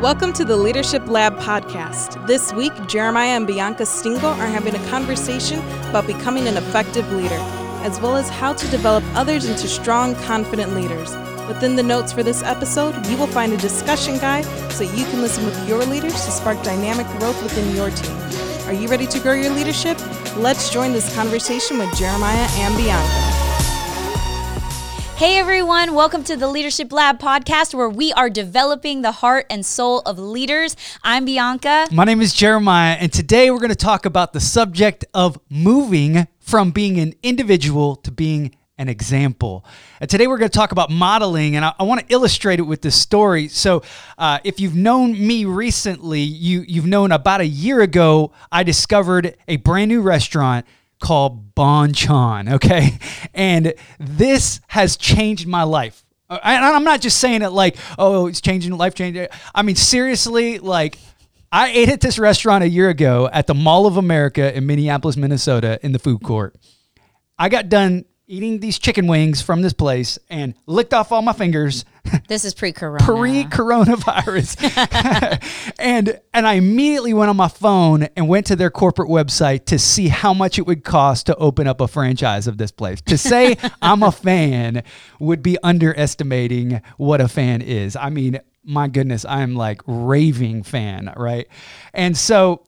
Welcome to the Leadership Lab podcast. This week, Jeremiah and Bianca Stingle are having a conversation about becoming an effective leader, as well as how to develop others into strong, confident leaders. Within the notes for this episode, you will find a discussion guide so you can listen with your leaders to spark dynamic growth within your team. Are you ready to grow your leadership? Let's join this conversation with Jeremiah and Bianca. Hey everyone, welcome to the Leadership Lab podcast where we are developing the heart and soul of leaders. I'm Bianca. My name is Jeremiah, and today we're going to talk about the subject of moving from being an individual to being an example. And today we're going to talk about modeling, and I, I want to illustrate it with this story. So, uh, if you've known me recently, you you've known about a year ago I discovered a brand new restaurant called Bonchon, okay? And this has changed my life. Uh, and I'm not just saying it like, oh, it's changing, life changing. I mean, seriously, like, I ate at this restaurant a year ago at the Mall of America in Minneapolis, Minnesota, in the food court. I got done eating these chicken wings from this place and licked off all my fingers. This is pre-corona. Pre-coronavirus. and and I immediately went on my phone and went to their corporate website to see how much it would cost to open up a franchise of this place. To say I'm a fan would be underestimating what a fan is. I mean, my goodness, I'm like raving fan, right? And so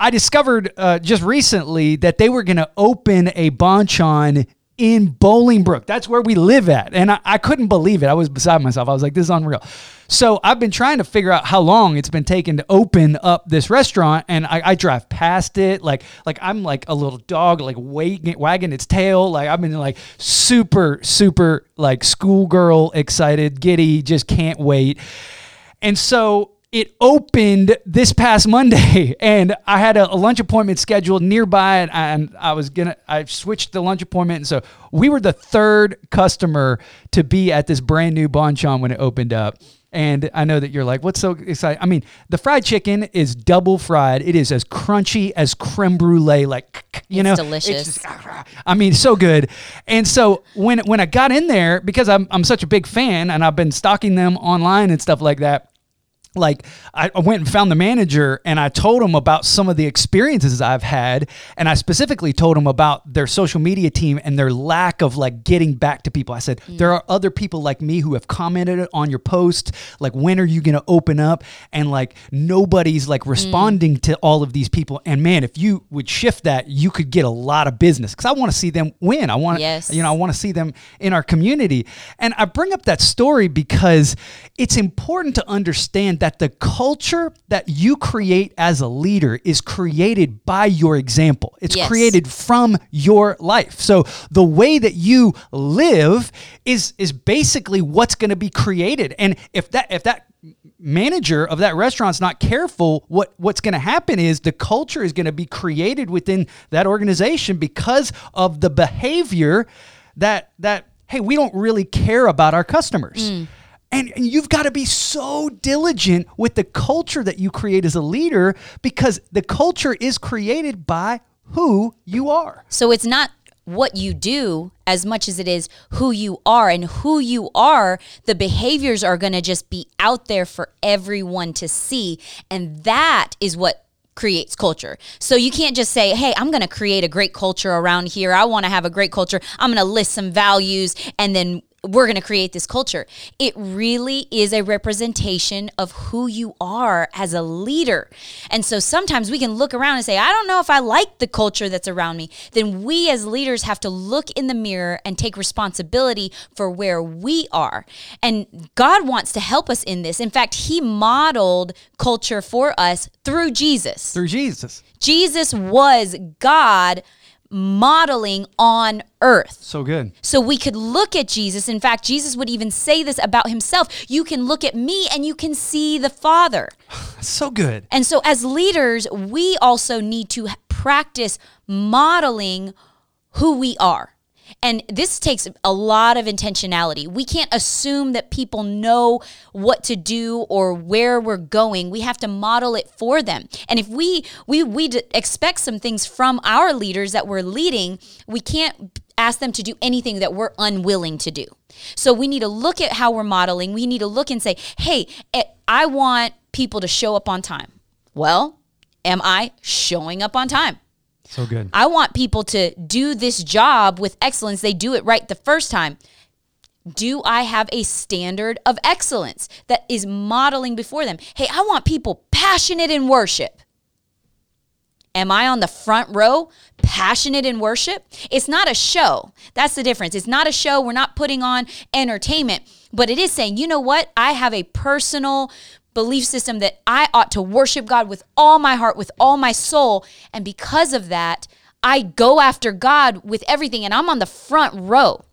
I discovered uh, just recently that they were going to open a Bonchon in Bolingbrook. That's where we live at. And I, I, couldn't believe it. I was beside myself. I was like, this is unreal. So I've been trying to figure out how long it's been taking to open up this restaurant. And I, I drive past it. Like, like I'm like a little dog, like wagging, wagging its tail. Like I've been like super, super like schoolgirl excited, giddy, just can't wait. And so it opened this past Monday, and I had a, a lunch appointment scheduled nearby, and, and, I was gonna. I switched the lunch appointment, and so we were the third customer to be at this brand new Bonchon when it opened up. And I know that you're like, what's so exciting? I mean, the fried chicken is double fried. It is as crunchy as creme brulee, like you it's know, delicious. Just, I mean, so good. And so when when I got in there, because I'm I'm such a big fan, and I've been stalking them online and stuff like that like I went and found the manager and I told him about some of the experiences I've had and I specifically told him about their social media team and their lack of like getting back to people. I said mm. there are other people like me who have commented on your post like when are you going to open up and like nobody's like mm. responding mm. to all of these people and man if you would shift that you could get a lot of business cuz I want to see them win. I want yes. you know I want to see them in our community. And I bring up that story because it's important to understand that the culture that you create as a leader is created by your example. It's yes. created from your life. So the way that you live is is basically what's going to be created. And if that if that manager of that restaurant's not careful, what what's going to happen is the culture is going to be created within that organization because of the behavior that that hey, we don't really care about our customers. Mm. And, you've got to be so diligent with the culture that you create as a leader because the culture is created by who you are. So it's not what you do as much as it is who you are and who you are the behaviors are going to just be out there for everyone to see and that is what creates culture. So you can't just say, "Hey, I'm going to create a great culture around here. I want to have a great culture. I'm going to list some values and then we're going to create this culture. It really is a representation of who you are as a leader. And so sometimes we can look around and say, I don't know if I like the culture that's around me. Then we as leaders have to look in the mirror and take responsibility for where we are. And God wants to help us in this. In fact, He modeled culture for us through Jesus. Through Jesus. Jesus was God modeling on earth. So good. So we could look at Jesus. In fact, Jesus would even say this about himself. You can look at me and you can see the Father. so good. And so as leaders, we also need to practice modeling who we are. And this takes a lot of intentionality. We can't assume that people know what to do or where we're going. We have to model it for them. And if we we we expect some things from our leaders that we're leading, we can't ask them to do anything that we're unwilling to do. So we need to look at how we're modeling. We need to look and say, hey, eh, I want people to show up on time. Well, am I showing up on time? So good. I want people to do this job with excellence. They do it right the first time. Do I have a standard of excellence that is modeling before them? Hey, I want people passionate in worship. Am I on the front row, passionate in worship? It's not a show. That's the difference. It's not a show. We're not putting on entertainment, but it is saying, you know what? I have a personal belief system that I ought to worship God with all my heart, with all my soul. And because of that, I go after God with everything, and I'm on the front row.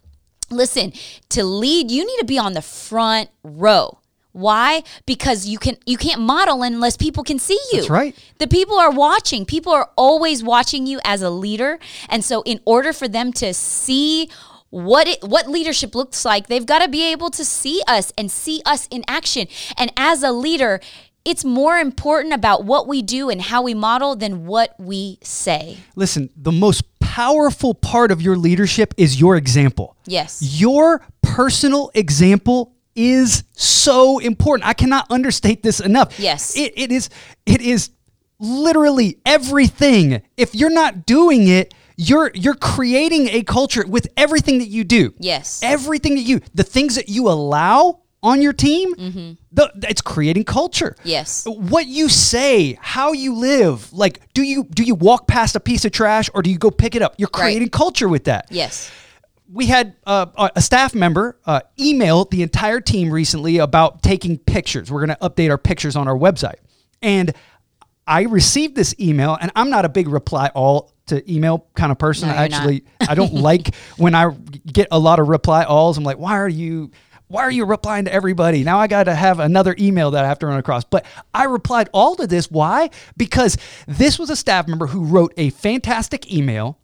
Listen, to lead, you need to be on the front row. Why? Because you can you can't model unless people can see you. That's right. The people are watching. People are always watching you as a leader. And so in order for them to see what it what leadership looks like, they've got to be able to see us and see us in action. And as a leader, it's more important about what we do and how we model than what we say. Listen, the most powerful part of your leadership is your example. Yes. Your personal example is so important. I cannot understate this enough. Yes. It, it is it is literally everything. If you're not doing it, you're you're creating a culture with everything that you do. Yes. Everything that you the things that you allow on your team, the, it's creating culture. Yes. What you say, how you live, like do you do you walk past a piece of trash or do you go pick it up? You're Right. creating culture with that Yes. we had uh, a staff member uh, email the entire team recently about taking pictures. We're going to update our pictures on our website. And I received this email, and I'm not a big reply all to email kind of person. No, I actually I don't like when I get a lot of reply alls. I'm like, why are you? Why are you replying to everybody? Now I got to have another email that I have to run across. But I replied all to this. Why? Because this was a staff member who wrote a fantastic email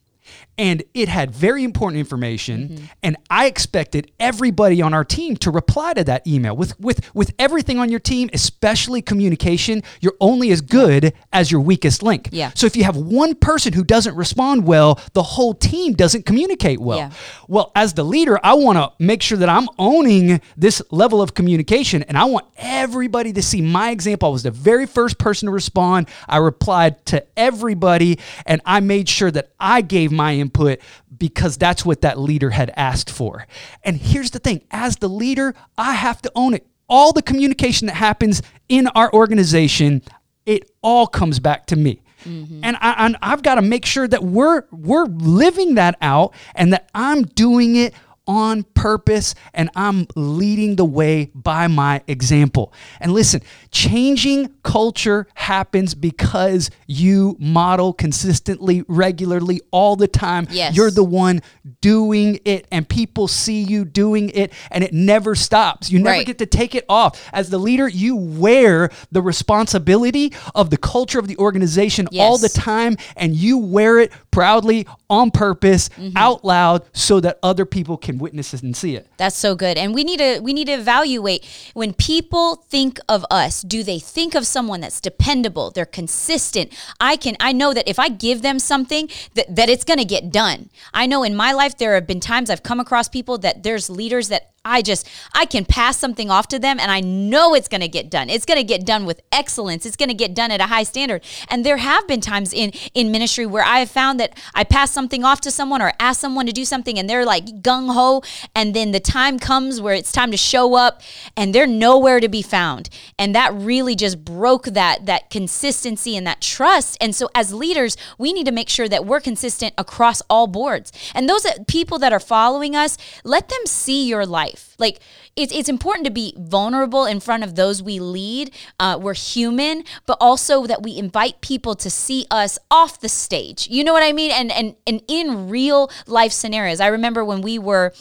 and it had very important information Mm-hmm. and i expected everybody on our team to reply to that email with with with everything on your team especially communication you're only as good as your weakest link Yeah. so if you have one person who doesn't respond well the whole team doesn't communicate well Yeah. well as the leader i want to make sure that i'm owning this level of communication and i want everybody to see my example i was the very first person to respond i replied to everybody and i made sure that i gave my input because that's what that leader had asked for. And here's the thing as the leader i have to own it. All the communication that happens in our organization it all comes back to me. Mm-hmm. And, I, and I've got to make sure that we're we're living that out and that I'm doing it on purpose and I'm leading the way by my example. And listen, changing culture happens because you model consistently, regularly, all the time. Yes. You're the one doing it and people see you doing it and it never stops. You never Right. get to take it off. As the leader, you wear the responsibility of the culture of the organization all the time and you wear it proudly on purpose Mm-hmm. out loud so that other people can witness it and see it. That's so good. And we need to we need to evaluate when people think of us, do they think of someone that's dependable, they're consistent. I can I know that if I give them something that, that it's gonna get done. I know in my life there have been times I've come across people that there's leaders that I just I can pass something off to them and I know it's going to get done. It's going to get done with excellence. It's going to get done at a high standard. And there have been times in in ministry where I have found that I pass something off to someone or ask someone to do something and they're like gung ho and then the time comes where it's time to show up and they're nowhere to be found. And that really just broke that that consistency and that trust. And so as leaders, we need to make sure that we're consistent across all boards. And those that- people that are following us, let them see your life. Like it's it's important to be vulnerable in front of those we lead. Uh, we're human, but also that we invite people to see us off the stage. You know what I mean? And and and in real life scenarios. I remember when we were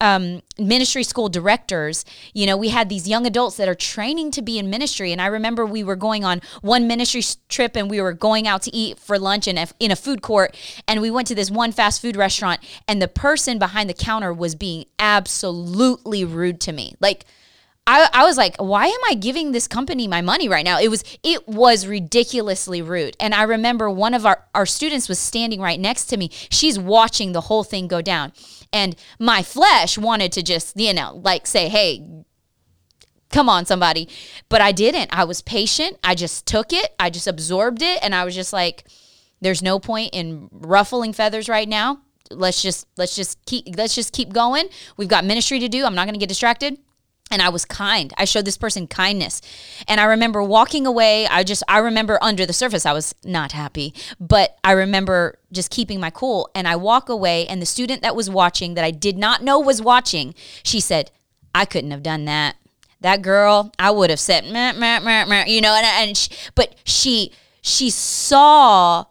um, ministry school directors, you know, we had these young adults that are training to be in ministry. And I remember we were going on one ministry trip and we were going out to eat for lunch in a, in a food court. And we went to this one fast food restaurant, and the person behind the counter was being absolutely rude to me. Like, I, I was like, why am I giving this company my money right now? It was it was ridiculously rude. And I remember one of our, our students was standing right next to me. She's watching the whole thing go down. And my flesh wanted to just, you know, like say, hey, come on, somebody. But I didn't. I was patient. I just took it. I just absorbed it. And I was just like, there's no point in ruffling feathers right now. Let's just let's just keep let's just keep going. We've got ministry to do. I'm not gonna get distracted and I was kind. I showed this person kindness. And I remember walking away. I just, I remember under the surface, I was not happy, but I remember just keeping my cool. And I walk away, and the student that was watching, that I did not know was watching, she said, I couldn't have done that. That girl, I would have said, meh, meh, meh, you know, and, and she, but she, she saw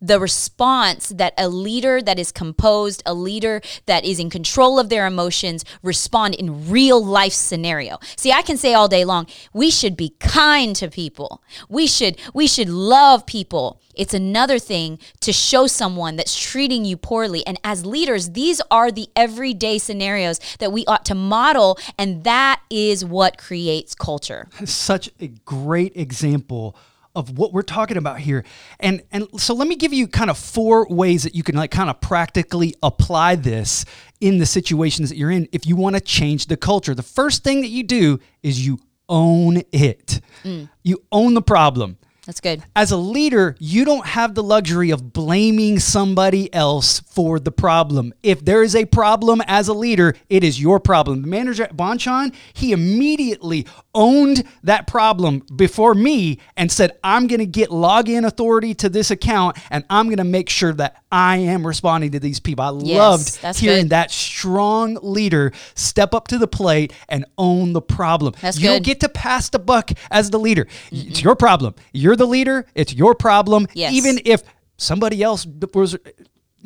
the response that a leader that is composed, a leader that is in control of their emotions, respond in real life scenario. See, I can say all day long, we should be kind to people. We should we should love people. It's another thing to show someone that's treating you poorly. And as leaders, these are the everyday scenarios that we ought to model and that is what creates culture. Such a great example of what we're talking about here. And and so let me give you kind of four ways that you can like kind of practically apply this in the situations that you're in if you want to change the culture. The first thing that you do is you own it. Mm. You own the problem. That's good. As a leader, you don't have the luxury of blaming somebody else for the problem. If there is a problem as a leader, it is your problem. The manager at Bonchon, he immediately owned that problem before me and said, I'm going to get login authority to this account and I'm going to make sure that I am responding to these people. I yes, loved hearing good. that strong leader step up to the plate and own the problem. That's you good. don't get to pass the buck as the leader. Mm-mm. It's your problem. You're the leader. It's your problem. Yes. Even if somebody else was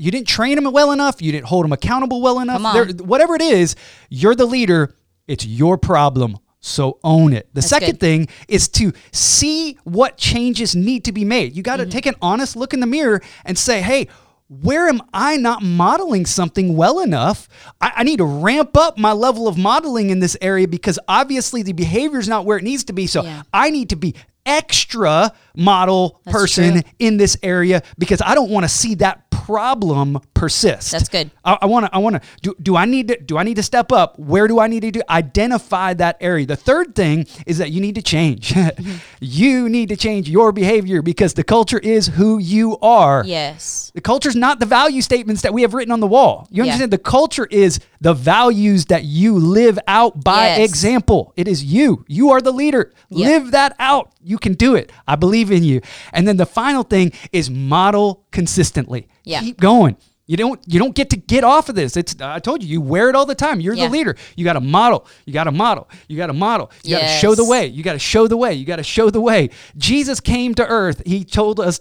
you didn't train them well enough, you didn't hold them accountable well enough. Whatever it is, you're the leader. It's your problem so own it. The That's second good. thing is to see what changes need to be made. You got to mm-hmm. take an honest look in the mirror and say, hey, where am I not modeling something well enough? I, I, need to ramp up my level of modeling in this area because obviously the behavior is not where it needs to be. So yeah. I need to be extra model That's person true. in this area because I don't want to see that problem persist. That's good. I want to. I want to. Do, do I need to? Do I need to step up? Where do I need to do? Identify that area. The third thing is that you need to change. you need to change your behavior because the culture is who you are. Yes. The culture is not the value statements that we have written on the wall. You understand? Yeah. The culture is the values that you live out by yes. example. It is you. You are the leader. Yep. Live that out. You can do it. I believe in you. And then the final thing is model consistently. Yeah. Keep going. You don't you don't get to get off of this. It's I told you you wear it all the time. You're yeah. the leader. You got to model. You got to model. You got to model. You yes. got to show the way. You got to show the way. You got to show the way. Jesus came to earth. He told us,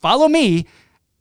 "Follow me."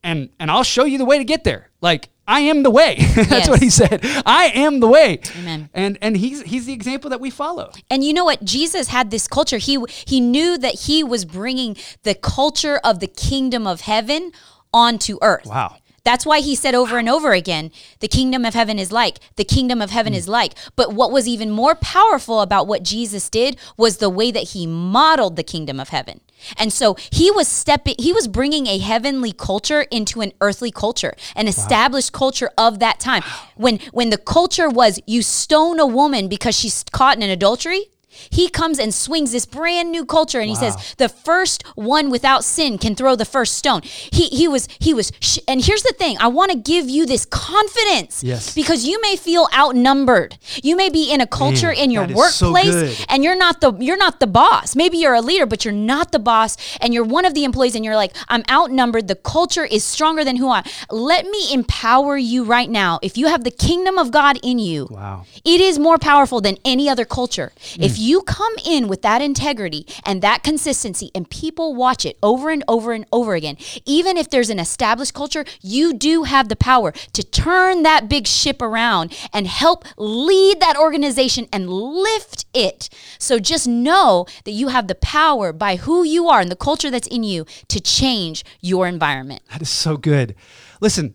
And and I'll show you the way to get there. Like I am the way. That's yes. what he said. I am the way. Amen. And and he's he's the example that we follow. And you know what? Jesus had this culture. He he knew that he was bringing the culture of the kingdom of heaven onto earth. Wow. That's why he said over and over again, the kingdom of heaven is like, the kingdom of heaven mm. is like. But what was even more powerful about what Jesus did was the way that he modeled the kingdom of heaven. And so he was stepping, he was bringing a heavenly culture into an earthly culture, an established wow. culture of that time. When when the culture was you stone a woman because she's caught in an adultery, he comes and swings this brand new culture and wow. he says the first one without sin can throw the first stone. He he was he was sh- and here's the thing, I want to give you this confidence yes. because you may feel outnumbered. You may be in a culture in your workplace so and you're not the you're not the boss. Maybe you're a leader but you're not the boss and you're one of the employees and you're like I'm outnumbered. The culture is stronger than who I am. Let me empower you right now. If you have the kingdom of God in you, wow. it is more powerful than any other culture. Mm. If you come in with that integrity and that consistency and people watch it over and over and over again, even if there's an established culture, you do have the power to turn that big ship around and help lead that organization and lift it. So just know that you have the power by who you are and the culture that's in you to change your environment. That is so good. Listen,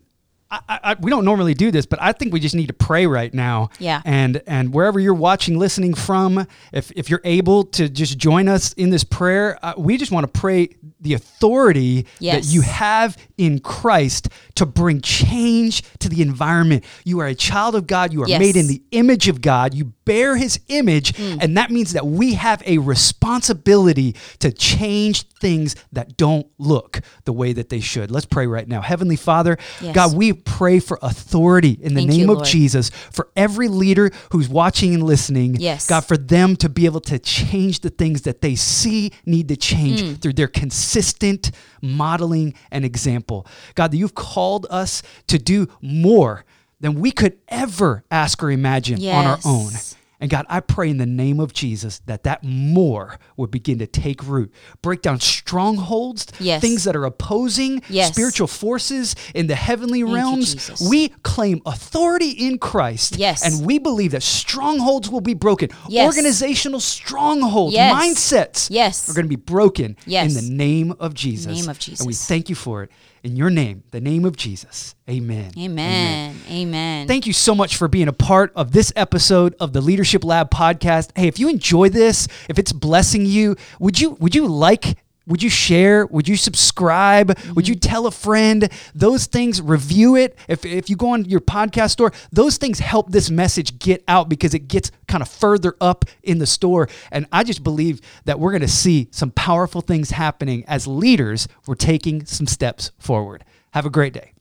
I, I, we don't normally do this, but I think we just need to pray right now. Yeah. And and wherever you're watching, listening from, if if you're able to just join us in this prayer, uh, we just want to pray the authority that you have in Christ to bring change to the environment. You are a child of God. You are Yes. made in the image of God. You bear His image, Mm. and that means that we have a responsibility to change things that don't look the way that they should. Let's pray right now. Heavenly Father, Yes. God, we pray for authority in the Thank name you, of Lord. Jesus for every leader who's watching and listening. Yes. God, for them to be able to change the things that they see need to change Mm. through their consistent modeling and example. God, that you've called us to do more than we could ever ask or imagine on our own. And God, I pray in the name of Jesus that that more would begin to take root, break down strongholds, Yes. things that are opposing Yes. spiritual forces in the heavenly you, realms. Jesus. We claim authority in Christ. Yes. And we believe that strongholds will be broken. Yes. Organizational strongholds, Yes. mindsets Yes. are going to be broken Yes. in the name of Jesus. name of And we thank you for it. In your name, the name of Jesus. Amen. Amen. Amen. Thank you so much for being a part of this episode of the Leadership Lab podcast. Hey, if you enjoy this, if it's blessing you, would you would you like would you share? Would you subscribe? Would you mm-hmm. tell a friend? Those things, review it. If, if you go on your podcast store, those things help this message get out because it gets kind of further up in the store. And I just believe that we're going to see some powerful things happening as leaders. We're taking some steps forward. Have a great day.